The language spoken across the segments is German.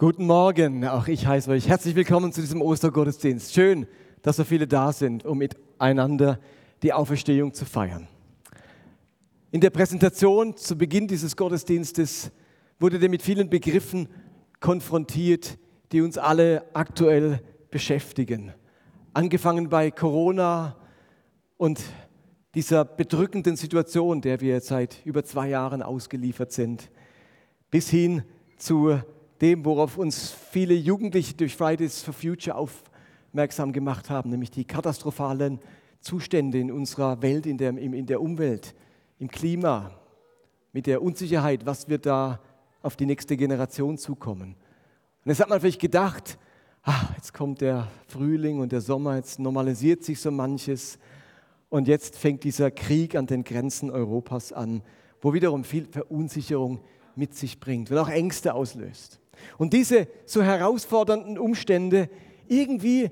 Guten Morgen, auch ich heiße euch herzlich willkommen zu diesem Ostergottesdienst. Schön, dass so viele da sind, um miteinander die Auferstehung zu feiern. In der Präsentation zu Beginn dieses Gottesdienstes wurde der mit vielen Begriffen konfrontiert, die uns alle aktuell beschäftigen. Angefangen bei Corona und dieser bedrückenden Situation, der wir seit über zwei Jahren ausgeliefert sind, bis hin zu dem, worauf uns viele Jugendliche durch Fridays for Future aufmerksam gemacht haben, nämlich die katastrophalen Zustände in unserer Welt, in der, in der Umwelt, im Klima, mit der Unsicherheit, was wird da auf die nächste Generation zukommen. Und jetzt hat man vielleicht gedacht, ach, jetzt kommt der Frühling und der Sommer, jetzt normalisiert sich so manches und jetzt fängt dieser Krieg an den Grenzen Europas an, wo wiederum viel Verunsicherung mit sich bringt und auch Ängste auslöst. Und diese so herausfordernden Umstände, irgendwie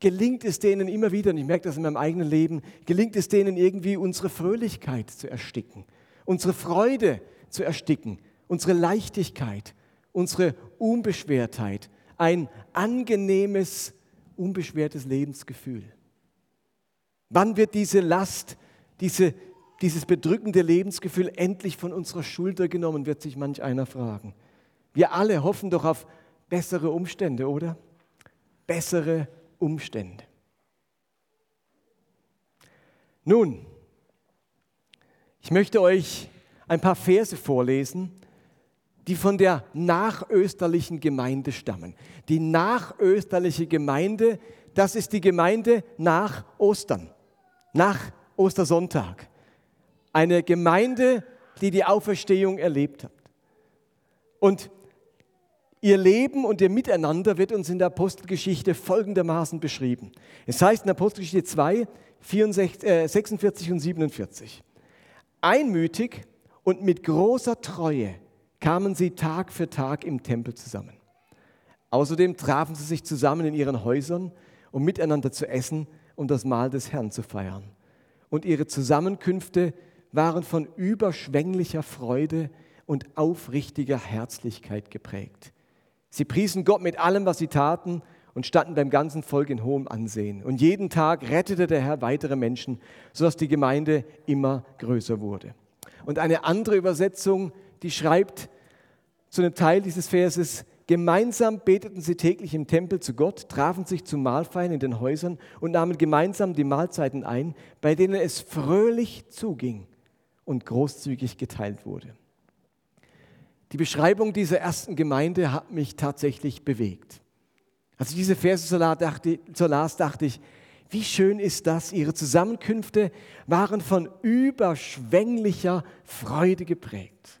gelingt es denen immer wieder, und ich merke das in meinem eigenen Leben, gelingt es denen irgendwie unsere Fröhlichkeit zu ersticken, unsere Freude zu ersticken, unsere Leichtigkeit, unsere Unbeschwertheit, ein angenehmes, unbeschwertes Lebensgefühl. Wann wird diese Last, diese, dieses bedrückende Lebensgefühl endlich von unserer Schulter genommen, wird sich manch einer fragen. Wir alle hoffen doch auf bessere Umstände, oder? Bessere Umstände. Nun, ich möchte euch ein paar Verse vorlesen, die von der nachösterlichen Gemeinde stammen. Die nachösterliche Gemeinde, das ist die Gemeinde nach Ostern, nach Ostersonntag. Eine Gemeinde, die die Auferstehung erlebt hat. Und Ihr Leben und ihr Miteinander wird uns in der Apostelgeschichte folgendermaßen beschrieben. Es heißt in Apostelgeschichte 2, 64, äh, 46 und 47. Einmütig und mit großer Treue kamen sie Tag für Tag im Tempel zusammen. Außerdem trafen sie sich zusammen in ihren Häusern, um miteinander zu essen und das Mahl des Herrn zu feiern. Und ihre Zusammenkünfte waren von überschwänglicher Freude und aufrichtiger Herzlichkeit geprägt. Sie priesen Gott mit allem, was sie taten und standen beim ganzen Volk in hohem Ansehen. Und jeden Tag rettete der Herr weitere Menschen, sodass die Gemeinde immer größer wurde. Und eine andere Übersetzung, die schreibt zu einem Teil dieses Verses, Gemeinsam beteten sie täglich im Tempel zu Gott, trafen sich zum Mahlfeiern in den Häusern und nahmen gemeinsam die Mahlzeiten ein, bei denen es fröhlich zuging und großzügig geteilt wurde. Die Beschreibung dieser ersten Gemeinde hat mich tatsächlich bewegt. Als ich diese Verse so las, dachte ich, wie schön ist das? Ihre Zusammenkünfte waren von überschwänglicher Freude geprägt.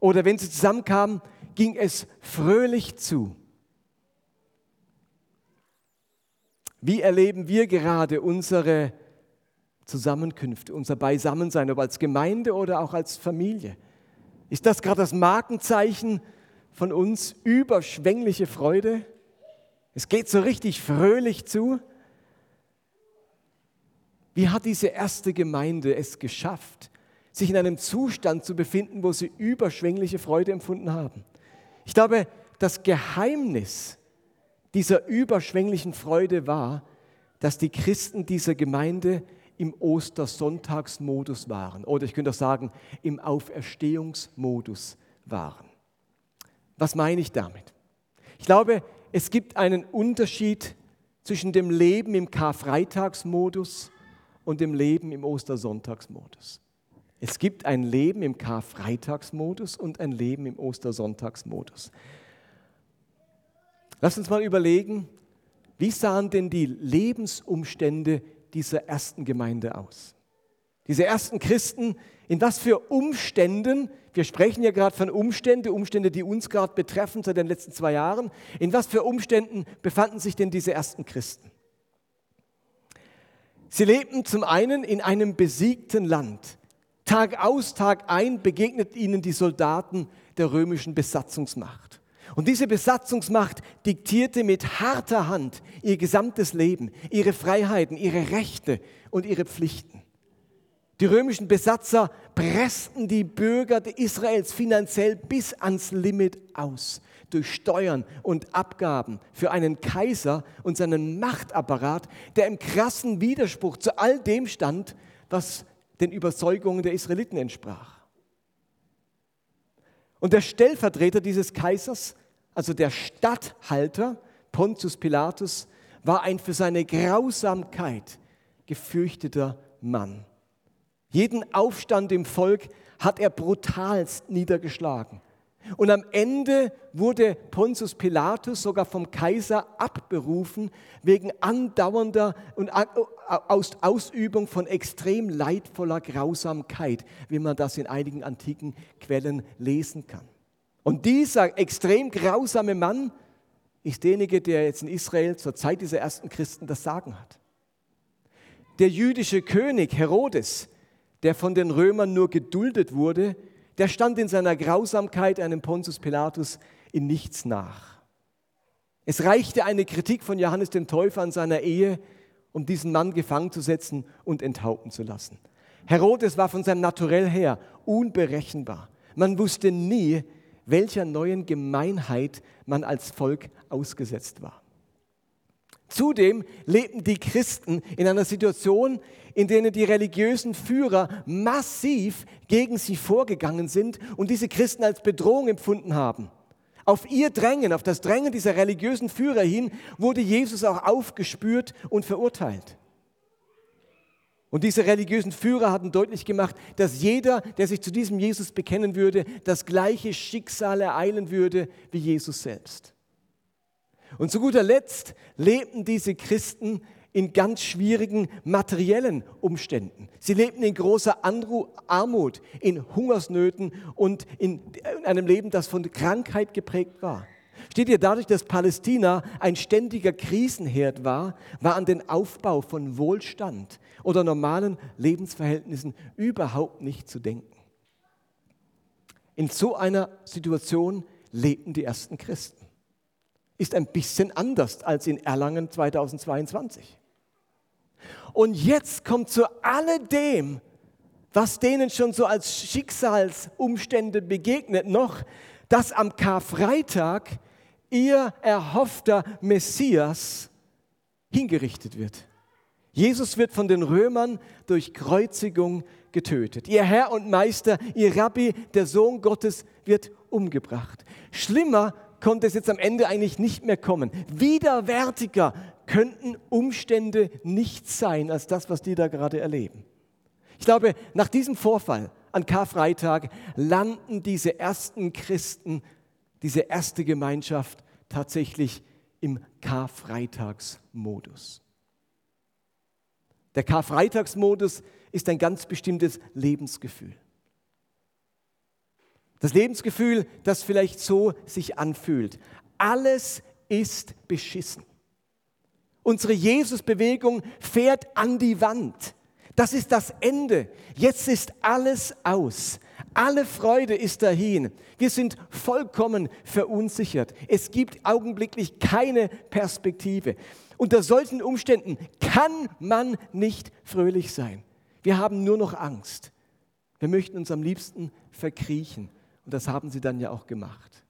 Oder wenn sie zusammenkamen, ging es fröhlich zu. Wie erleben wir gerade unsere Zusammenkünfte, unser Beisammensein, ob als Gemeinde oder auch als Familie? Ist das gerade das Markenzeichen von uns? Überschwängliche Freude? Es geht so richtig fröhlich zu. Wie hat diese erste Gemeinde es geschafft, sich in einem Zustand zu befinden, wo sie überschwängliche Freude empfunden haben? Ich glaube, das Geheimnis dieser überschwänglichen Freude war, dass die Christen dieser Gemeinde im Ostersonntagsmodus waren. Oder ich könnte auch sagen, im Auferstehungsmodus waren. Was meine ich damit? Ich glaube, es gibt einen Unterschied zwischen dem Leben im Karfreitagsmodus und dem Leben im Ostersonntagsmodus. Es gibt ein Leben im Karfreitagsmodus und ein Leben im Ostersonntagsmodus. Lass uns mal überlegen, wie sahen denn die Lebensumstände dieser ersten Gemeinde aus? Diese ersten Christen, in was für Umständen, wir sprechen ja gerade von Umständen, Umstände, die uns gerade betreffen seit den letzten zwei Jahren, in was für Umständen befanden sich denn diese ersten Christen? Sie lebten zum einen in einem besiegten Land. Tag aus, Tag ein begegnet ihnen die Soldaten der römischen Besatzungsmacht. Und diese Besatzungsmacht diktierte mit harter Hand ihr gesamtes Leben, ihre Freiheiten, ihre Rechte und ihre Pflichten. Die römischen Besatzer pressten die Bürger Israels finanziell bis ans Limit aus durch Steuern und Abgaben für einen Kaiser und seinen Machtapparat, der im krassen Widerspruch zu all dem stand, was den Überzeugungen der Israeliten entsprach. Und der Stellvertreter dieses Kaisers, also der Statthalter Pontius Pilatus, war ein für seine Grausamkeit gefürchteter Mann. Jeden Aufstand im Volk hat er brutalst niedergeschlagen. Und am Ende wurde Pontius Pilatus sogar vom Kaiser abberufen wegen andauernder und Ausübung von extrem leidvoller Grausamkeit, wie man das in einigen antiken Quellen lesen kann. Und dieser extrem grausame Mann ist derjenige, der jetzt in Israel zur Zeit dieser ersten Christen das Sagen hat. Der jüdische König Herodes, der von den Römern nur geduldet wurde, der stand in seiner Grausamkeit einem Pontius Pilatus in nichts nach. Es reichte eine Kritik von Johannes dem Täufer an seiner Ehe, um diesen Mann gefangen zu setzen und enthaupten zu lassen. Herodes war von seinem Naturell her unberechenbar. Man wusste nie, welcher neuen Gemeinheit man als Volk ausgesetzt war. Zudem lebten die Christen in einer Situation, in denen die religiösen Führer massiv gegen sie vorgegangen sind und diese Christen als Bedrohung empfunden haben. Auf ihr Drängen, auf das Drängen dieser religiösen Führer hin, wurde Jesus auch aufgespürt und verurteilt. Und diese religiösen Führer hatten deutlich gemacht, dass jeder, der sich zu diesem Jesus bekennen würde, das gleiche Schicksal ereilen würde wie Jesus selbst. Und zu guter Letzt lebten diese Christen in ganz schwierigen materiellen Umständen. Sie lebten in großer Armut, in Hungersnöten und in einem Leben, das von Krankheit geprägt war. Steht ihr dadurch, dass Palästina ein ständiger Krisenherd war, war an den Aufbau von Wohlstand oder normalen Lebensverhältnissen überhaupt nicht zu denken. In so einer Situation lebten die ersten Christen ist ein bisschen anders als in Erlangen 2022. Und jetzt kommt zu alledem, was denen schon so als Schicksalsumstände begegnet, noch, dass am Karfreitag ihr erhoffter Messias hingerichtet wird. Jesus wird von den Römern durch Kreuzigung getötet. Ihr Herr und Meister, ihr Rabbi, der Sohn Gottes, wird umgebracht. Schlimmer konnte es jetzt am Ende eigentlich nicht mehr kommen. Widerwärtiger könnten Umstände nicht sein als das, was die da gerade erleben. Ich glaube, nach diesem Vorfall an Karfreitag landen diese ersten Christen, diese erste Gemeinschaft tatsächlich im Karfreitagsmodus. Der Karfreitagsmodus ist ein ganz bestimmtes Lebensgefühl. Das Lebensgefühl, das vielleicht so sich anfühlt. Alles ist beschissen. Unsere Jesusbewegung fährt an die Wand. Das ist das Ende. Jetzt ist alles aus. Alle Freude ist dahin. Wir sind vollkommen verunsichert. Es gibt augenblicklich keine Perspektive. Unter solchen Umständen kann man nicht fröhlich sein. Wir haben nur noch Angst. Wir möchten uns am liebsten verkriechen. Und das haben sie dann ja auch gemacht.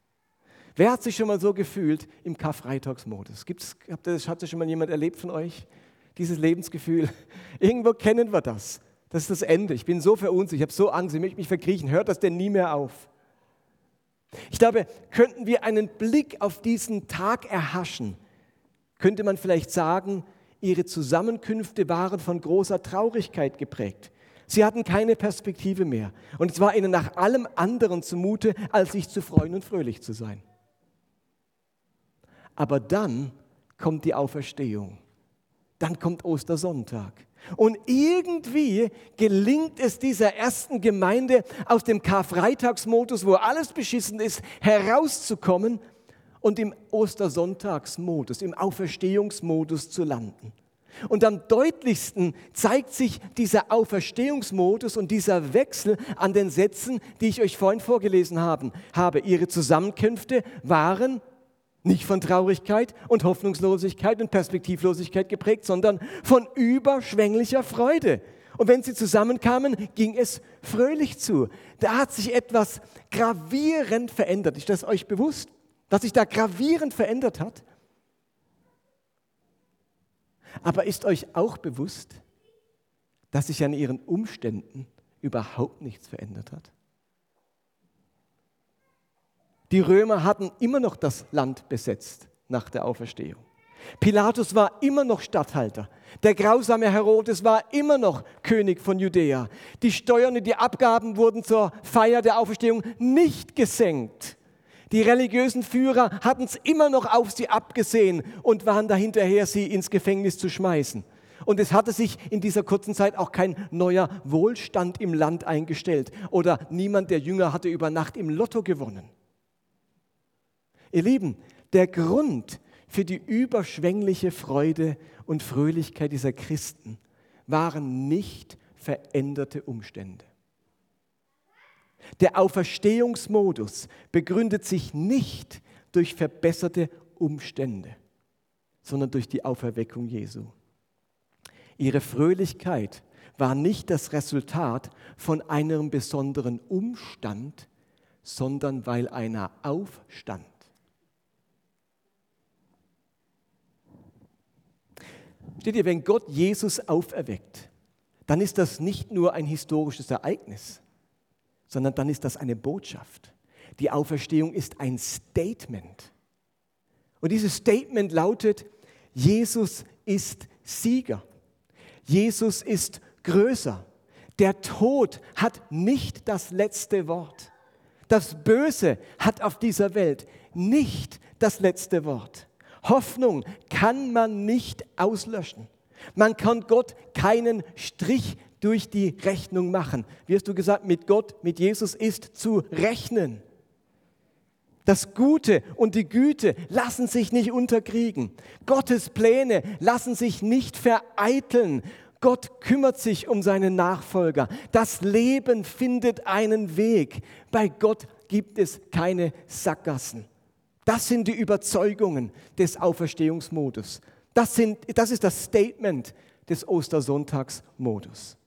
Wer hat sich schon mal so gefühlt im Karfreitagsmodus? Gibt's, habt ihr, hat das schon mal jemand erlebt von euch? Dieses Lebensgefühl. Irgendwo kennen wir das. Das ist das Ende. Ich bin so verunsichert, ich habe so Angst, ich möchte mich verkriechen. Hört das denn nie mehr auf? Ich glaube, könnten wir einen Blick auf diesen Tag erhaschen, könnte man vielleicht sagen, ihre Zusammenkünfte waren von großer Traurigkeit geprägt. Sie hatten keine Perspektive mehr. Und es war ihnen nach allem anderen zumute, als sich zu freuen und fröhlich zu sein. Aber dann kommt die Auferstehung. Dann kommt Ostersonntag. Und irgendwie gelingt es dieser ersten Gemeinde aus dem Karfreitagsmodus, wo alles beschissen ist, herauszukommen und im Ostersonntagsmodus, im Auferstehungsmodus zu landen. Und am deutlichsten zeigt sich dieser Auferstehungsmodus und dieser Wechsel an den Sätzen, die ich euch vorhin vorgelesen haben, habe. Ihre Zusammenkünfte waren nicht von Traurigkeit und Hoffnungslosigkeit und Perspektivlosigkeit geprägt, sondern von überschwänglicher Freude. Und wenn sie zusammenkamen, ging es fröhlich zu. Da hat sich etwas gravierend verändert. Ist das euch bewusst, dass sich da gravierend verändert hat? Aber ist euch auch bewusst, dass sich an ihren Umständen überhaupt nichts verändert hat? Die Römer hatten immer noch das Land besetzt nach der Auferstehung. Pilatus war immer noch Statthalter. Der grausame Herodes war immer noch König von Judäa. Die Steuern und die Abgaben wurden zur Feier der Auferstehung nicht gesenkt. Die religiösen Führer hatten es immer noch auf sie abgesehen und waren dahinterher, sie ins Gefängnis zu schmeißen. Und es hatte sich in dieser kurzen Zeit auch kein neuer Wohlstand im Land eingestellt oder niemand der Jünger hatte über Nacht im Lotto gewonnen. Ihr Lieben, der Grund für die überschwängliche Freude und Fröhlichkeit dieser Christen waren nicht veränderte Umstände. Der Auferstehungsmodus begründet sich nicht durch verbesserte Umstände, sondern durch die Auferweckung Jesu. Ihre Fröhlichkeit war nicht das Resultat von einem besonderen Umstand, sondern weil einer aufstand. Steht ihr, wenn Gott Jesus auferweckt, dann ist das nicht nur ein historisches Ereignis, sondern dann ist das eine Botschaft. Die Auferstehung ist ein Statement. Und dieses Statement lautet, Jesus ist Sieger. Jesus ist größer. Der Tod hat nicht das letzte Wort. Das Böse hat auf dieser Welt nicht das letzte Wort. Hoffnung kann man nicht auslöschen. Man kann Gott keinen Strich durch die Rechnung machen. Wie hast du gesagt, mit Gott, mit Jesus ist zu rechnen. Das Gute und die Güte lassen sich nicht unterkriegen. Gottes Pläne lassen sich nicht vereiteln. Gott kümmert sich um seine Nachfolger. Das Leben findet einen Weg. Bei Gott gibt es keine Sackgassen. Das sind die Überzeugungen des Auferstehungsmodus. Das, sind, das ist das Statement des Ostersonntagsmodus.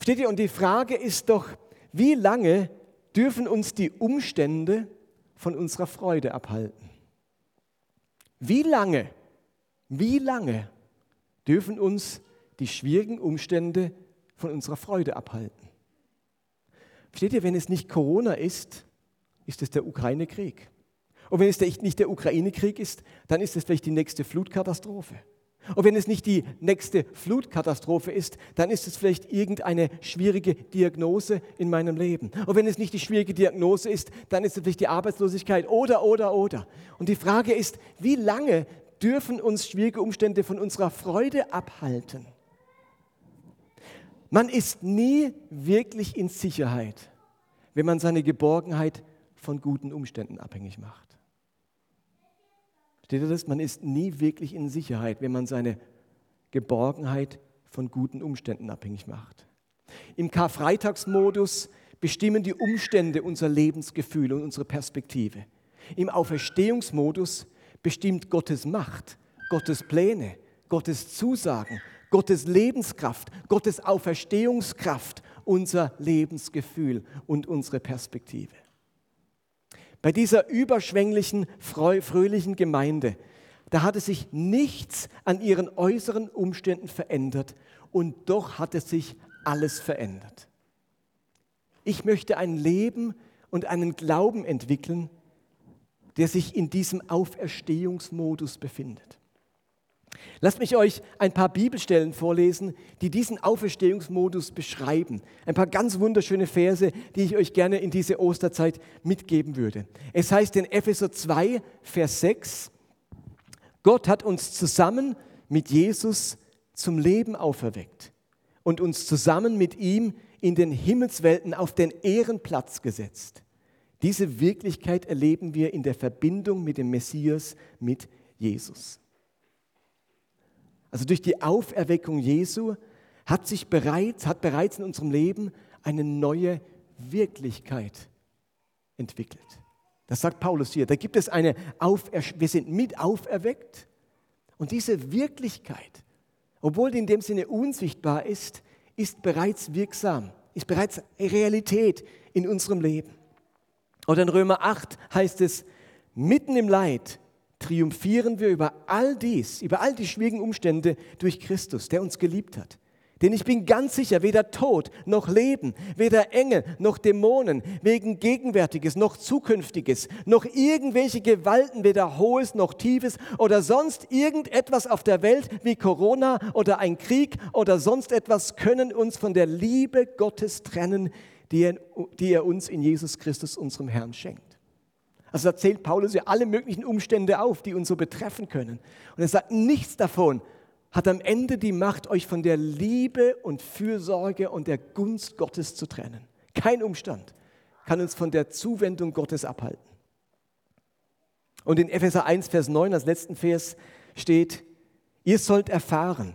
Versteht ihr? Und die Frage ist doch, wie lange dürfen uns die Umstände von unserer Freude abhalten? Wie lange, wie lange dürfen uns die schwierigen Umstände von unserer Freude abhalten? Versteht ihr, wenn es nicht Corona ist, ist es der Ukraine-Krieg. Und wenn es nicht der Ukraine-Krieg ist, dann ist es vielleicht die nächste Flutkatastrophe. Und wenn es nicht die nächste Flutkatastrophe ist, dann ist es vielleicht irgendeine schwierige Diagnose in meinem Leben. Und wenn es nicht die schwierige Diagnose ist, dann ist es vielleicht die Arbeitslosigkeit oder, oder, oder. Und die Frage ist, wie lange dürfen uns schwierige Umstände von unserer Freude abhalten? Man ist nie wirklich in Sicherheit, wenn man seine Geborgenheit von guten Umständen abhängig macht. Steht ihr das? Man ist nie wirklich in Sicherheit, wenn man seine Geborgenheit von guten Umständen abhängig macht. Im Karfreitagsmodus bestimmen die Umstände unser Lebensgefühl und unsere Perspektive. Im Auferstehungsmodus bestimmt Gottes Macht, Gottes Pläne, Gottes Zusagen, Gottes Lebenskraft, Gottes Auferstehungskraft unser Lebensgefühl und unsere Perspektive. Bei dieser überschwänglichen, fröhlichen Gemeinde, da hatte sich nichts an ihren äußeren Umständen verändert und doch hatte sich alles verändert. Ich möchte ein Leben und einen Glauben entwickeln, der sich in diesem Auferstehungsmodus befindet. Lasst mich euch ein paar Bibelstellen vorlesen, die diesen Auferstehungsmodus beschreiben. Ein paar ganz wunderschöne Verse, die ich euch gerne in diese Osterzeit mitgeben würde. Es heißt in Epheser 2, Vers 6, Gott hat uns zusammen mit Jesus zum Leben auferweckt und uns zusammen mit ihm in den Himmelswelten auf den Ehrenplatz gesetzt. Diese Wirklichkeit erleben wir in der Verbindung mit dem Messias, mit Jesus. Also durch die Auferweckung Jesu hat sich bereits, hat bereits in unserem Leben eine neue Wirklichkeit entwickelt. Das sagt Paulus hier. Da gibt es eine Aufer wir sind mit auferweckt und diese Wirklichkeit, obwohl die in dem Sinne unsichtbar ist, ist bereits wirksam, ist bereits Realität in unserem Leben. Oder in Römer 8 heißt es, mitten im Leid triumphieren wir über all dies, über all die schwierigen Umstände durch Christus, der uns geliebt hat. Denn ich bin ganz sicher, weder Tod noch Leben, weder Engel noch Dämonen, wegen Gegenwärtiges noch Zukünftiges, noch irgendwelche Gewalten, weder Hohes noch Tiefes oder sonst irgendetwas auf der Welt wie Corona oder ein Krieg oder sonst etwas können uns von der Liebe Gottes trennen, die er, die er uns in Jesus Christus, unserem Herrn, schenkt. Also da zählt Paulus ja alle möglichen Umstände auf, die uns so betreffen können. Und er sagt, nichts davon hat am Ende die Macht, euch von der Liebe und Fürsorge und der Gunst Gottes zu trennen. Kein Umstand kann uns von der Zuwendung Gottes abhalten. Und in Epheser 1, Vers 9, als letzten Vers steht, ihr sollt erfahren,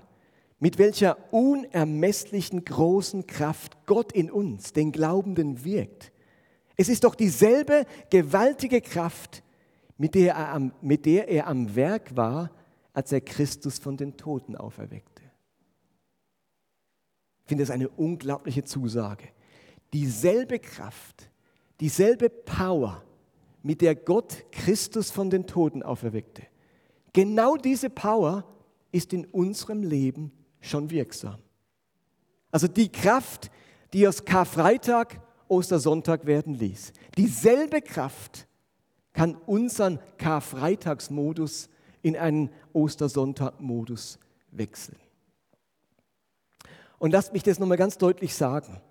mit welcher unermesslichen großen Kraft Gott in uns, den Glaubenden, wirkt. Es ist doch dieselbe gewaltige Kraft, mit der er am, mit der er am Werk war, als er Christus von den Toten auferweckte. Ich finde das eine unglaubliche Zusage. Dieselbe Kraft, dieselbe Power, mit der Gott Christus von den Toten auferweckte. Genau diese Power ist in unserem Leben schon wirksam. Also die Kraft, die aus Karfreitag Ostersonntag werden ließ. Dieselbe Kraft kann unseren Karfreitagsmodus in einen Ostersonntag-Modus wechseln. Und lasst mich das nochmal ganz deutlich sagen.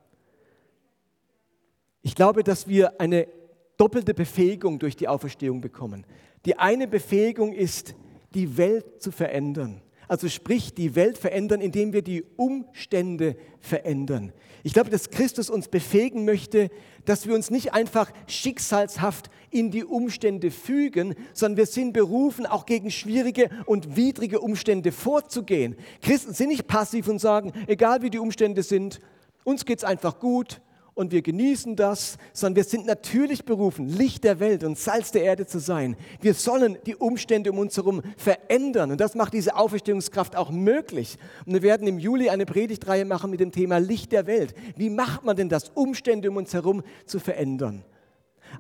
Ich glaube, dass wir eine doppelte Befähigung durch die Auferstehung bekommen. Die eine Befähigung ist, die Welt zu verändern. Also sprich, die Welt verändern, indem wir die Umstände verändern. Ich glaube, dass Christus uns befähigen möchte, dass wir uns nicht einfach schicksalshaft in die Umstände fügen, sondern wir sind berufen, auch gegen schwierige und widrige Umstände vorzugehen. Christen sind nicht passiv und sagen, egal wie die Umstände sind, uns geht es einfach gut, und wir genießen das, sondern wir sind natürlich berufen, Licht der Welt und Salz der Erde zu sein. Wir sollen die Umstände um uns herum verändern und das macht diese Auferstehungskraft auch möglich. Und wir werden im Juli eine Predigtreihe machen mit dem Thema Licht der Welt. Wie macht man denn das, Umstände um uns herum zu verändern?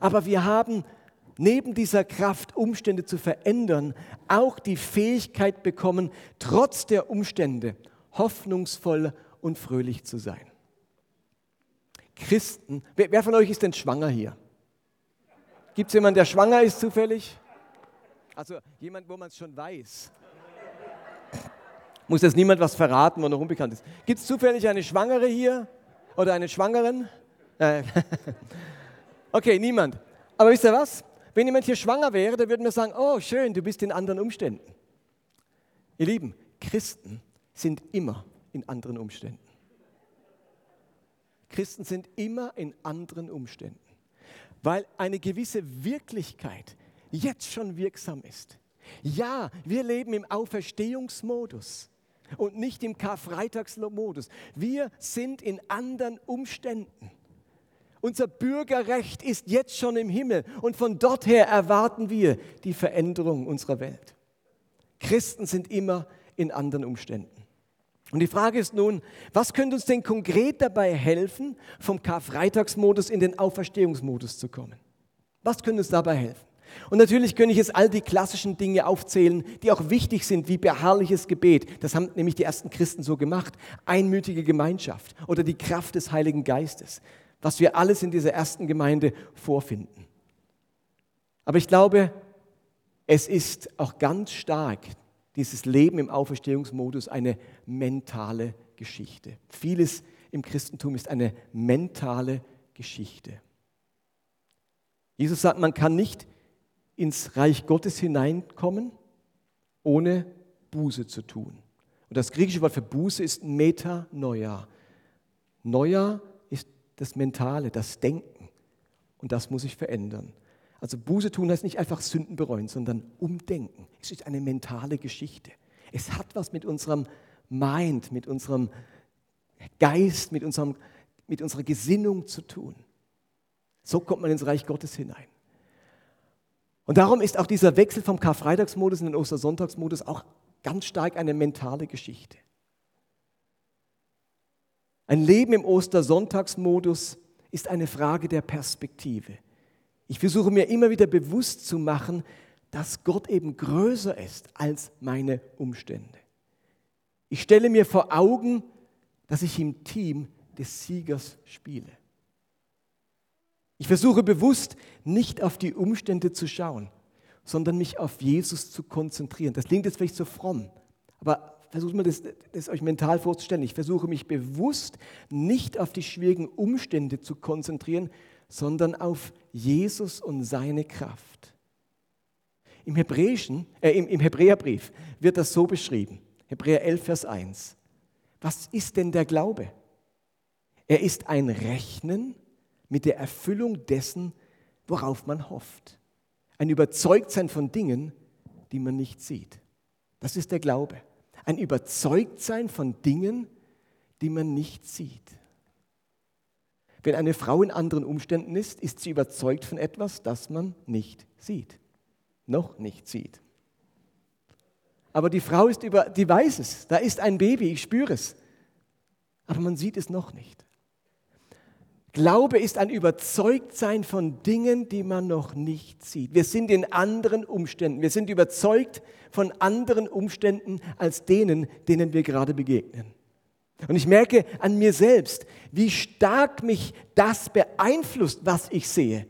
Aber wir haben neben dieser Kraft, Umstände zu verändern, auch die Fähigkeit bekommen, trotz der Umstände hoffnungsvoll und fröhlich zu sein. Christen. Wer, wer von euch ist denn schwanger hier? Gibt es jemanden, der schwanger ist zufällig? Also jemand, wo man es schon weiß. Muss jetzt niemand was verraten, wo noch unbekannt ist. Gibt es zufällig eine Schwangere hier? Oder einen Schwangeren? Äh, okay, niemand. Aber wisst ihr was? Wenn jemand hier schwanger wäre, dann würden wir sagen, oh schön, du bist in anderen Umständen. Ihr Lieben, Christen sind immer in anderen Umständen. Christen sind immer in anderen Umständen, weil eine gewisse Wirklichkeit jetzt schon wirksam ist. Ja, wir leben im Auferstehungsmodus und nicht im Karfreitagsmodus. Wir sind in anderen Umständen. Unser Bürgerrecht ist jetzt schon im Himmel und von dort her erwarten wir die Veränderung unserer Welt. Christen sind immer in anderen Umständen. Und die Frage ist nun, was könnte uns denn konkret dabei helfen, vom Karfreitagsmodus in den Auferstehungsmodus zu kommen? Was könnte uns dabei helfen? Und natürlich könnte ich jetzt all die klassischen Dinge aufzählen, die auch wichtig sind, wie beharrliches Gebet. Das haben nämlich die ersten Christen so gemacht. Einmütige Gemeinschaft oder die Kraft des Heiligen Geistes, was wir alles in dieser ersten Gemeinde vorfinden. Aber ich glaube, es ist auch ganz stark dieses Leben im Auferstehungsmodus eine mentale Geschichte. Vieles im Christentum ist eine mentale Geschichte. Jesus sagt, man kann nicht ins Reich Gottes hineinkommen, ohne Buße zu tun. Und das griechische Wort für Buße ist Metanoia. Noia ist das Mentale, das Denken. Und das muss sich verändern. Also Buße tun heißt nicht einfach Sünden bereuen, sondern umdenken. Es ist eine mentale Geschichte. Es hat was mit unserem Mind, mit unserem Geist, mit, unserem, mit unserer Gesinnung zu tun. So kommt man ins Reich Gottes hinein. Und darum ist auch dieser Wechsel vom Karfreitagsmodus in den Ostersonntagsmodus auch ganz stark eine mentale Geschichte. Ein Leben im Ostersonntagsmodus ist eine Frage der Perspektive. Ich versuche mir immer wieder bewusst zu machen, dass Gott eben größer ist als meine Umstände. Ich stelle mir vor Augen, dass ich im Team des Siegers spiele. Ich versuche bewusst nicht auf die Umstände zu schauen, sondern mich auf Jesus zu konzentrieren. Das klingt jetzt vielleicht so fromm, aber versucht mal das, das euch mental vorzustellen. Ich versuche mich bewusst nicht auf die schwierigen Umstände zu konzentrieren, sondern auf Jesus und seine Kraft. Im, Hebräischen, äh, im, im Hebräerbrief wird das so beschrieben. Hebräer 11, Vers 1. Was ist denn der Glaube? Er ist ein Rechnen mit der Erfüllung dessen, worauf man hofft. Ein Überzeugtsein von Dingen, die man nicht sieht. Das ist der Glaube. Ein Überzeugtsein von Dingen, die man nicht sieht. Wenn eine Frau in anderen Umständen ist, ist sie überzeugt von etwas, das man nicht sieht. Noch nicht sieht. Aber die Frau ist über, die weiß es. Da ist ein Baby, ich spüre es. Aber man sieht es noch nicht. Glaube ist ein Überzeugtsein von Dingen, die man noch nicht sieht. Wir sind in anderen Umständen. Wir sind überzeugt von anderen Umständen als denen, denen wir gerade begegnen. Und ich merke an mir selbst, wie stark mich das beeinflusst, was ich sehe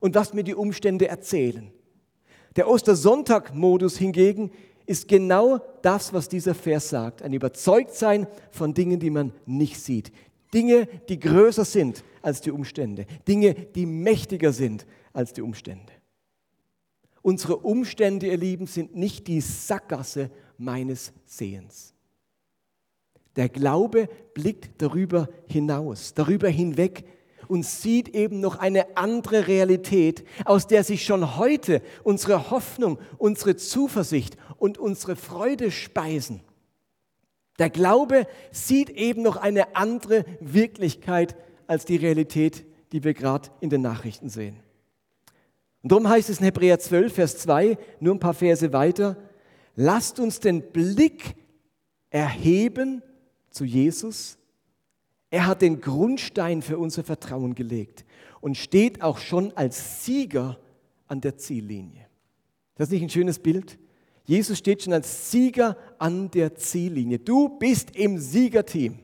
und was mir die Umstände erzählen. Der Ostersonntag-Modus hingegen ist genau das, was dieser Vers sagt. Ein Überzeugtsein von Dingen, die man nicht sieht. Dinge, die größer sind als die Umstände. Dinge, die mächtiger sind als die Umstände. Unsere Umstände, ihr Lieben, sind nicht die Sackgasse meines Sehens. Der Glaube blickt darüber hinaus, darüber hinweg und sieht eben noch eine andere Realität, aus der sich schon heute unsere Hoffnung, unsere Zuversicht und unsere Freude speisen. Der Glaube sieht eben noch eine andere Wirklichkeit als die Realität, die wir gerade in den Nachrichten sehen. Und darum heißt es in Hebräer 12, Vers 2, nur ein paar Verse weiter, lasst uns den Blick erheben zu Jesus. Er hat den Grundstein für unser Vertrauen gelegt und steht auch schon als Sieger an der Ziellinie. Das ist nicht ein schönes Bild? Jesus steht schon als Sieger an der Ziellinie. Du bist im Siegerteam.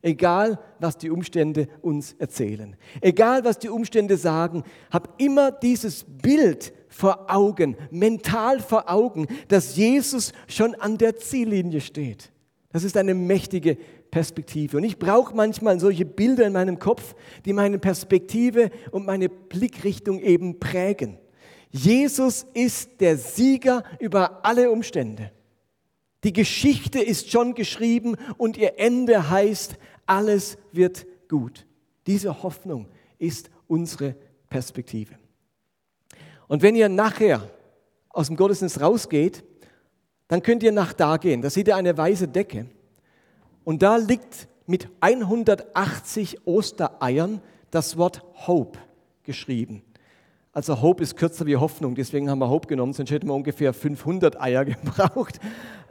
Egal, was die Umstände uns erzählen. Egal, was die Umstände sagen, hab immer dieses Bild vor Augen, mental vor Augen, dass Jesus schon an der Ziellinie steht. Das ist eine mächtige Perspektive. Und ich brauche manchmal solche Bilder in meinem Kopf, die meine Perspektive und meine Blickrichtung eben prägen. Jesus ist der Sieger über alle Umstände. Die Geschichte ist schon geschrieben und ihr Ende heißt, alles wird gut. Diese Hoffnung ist unsere Perspektive. Und wenn ihr nachher aus dem Gottesdienst rausgeht, dann könnt ihr nach da gehen. Da seht ihr eine weiße Decke. Und da liegt mit 180 Ostereiern das Wort Hope geschrieben. Also Hope ist kürzer wie Hoffnung, deswegen haben wir Hope genommen, sonst hätten wir ungefähr 500 Eier gebraucht.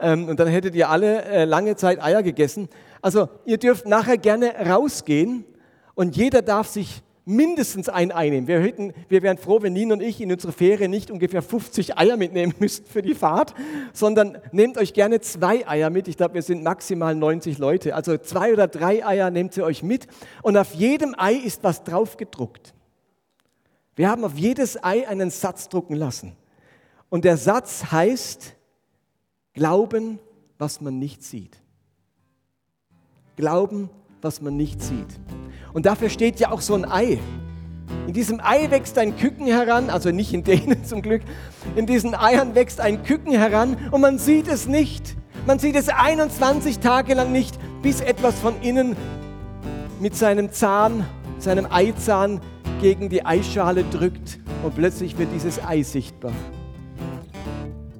Ähm, und dann hättet ihr alle äh, lange Zeit Eier gegessen. Also ihr dürft nachher gerne rausgehen und jeder darf sich mindestens ein Ei nehmen. Wir, hätten, wir wären froh, wenn Nina und ich in unserer Ferien nicht ungefähr 50 Eier mitnehmen müssten für die Fahrt, sondern nehmt euch gerne zwei Eier mit. Ich glaube, wir sind maximal 90 Leute. Also zwei oder drei Eier nehmt ihr euch mit und auf jedem Ei ist was drauf gedruckt. Wir haben auf jedes Ei einen Satz drucken lassen. Und der Satz heißt, Glauben, was man nicht sieht. Glauben, was man nicht sieht. Und dafür steht ja auch so ein Ei. In diesem Ei wächst ein Küken heran, also nicht in denen zum Glück. In diesen Eiern wächst ein Küken heran und man sieht es nicht. Man sieht es 21 Tage lang nicht, bis etwas von innen mit seinem Zahn, seinem Eizahn gegen die Eischale drückt und plötzlich wird dieses Ei sichtbar.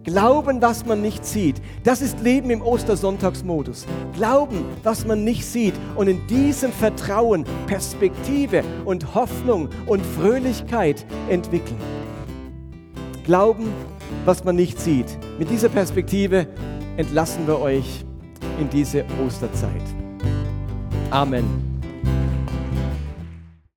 Glauben, was man nicht sieht. Das ist Leben im Ostersonntagsmodus. Glauben, was man nicht sieht. Und in diesem Vertrauen Perspektive und Hoffnung und Fröhlichkeit entwickeln. Glauben, was man nicht sieht. Mit dieser Perspektive entlassen wir euch in diese Osterzeit. Amen.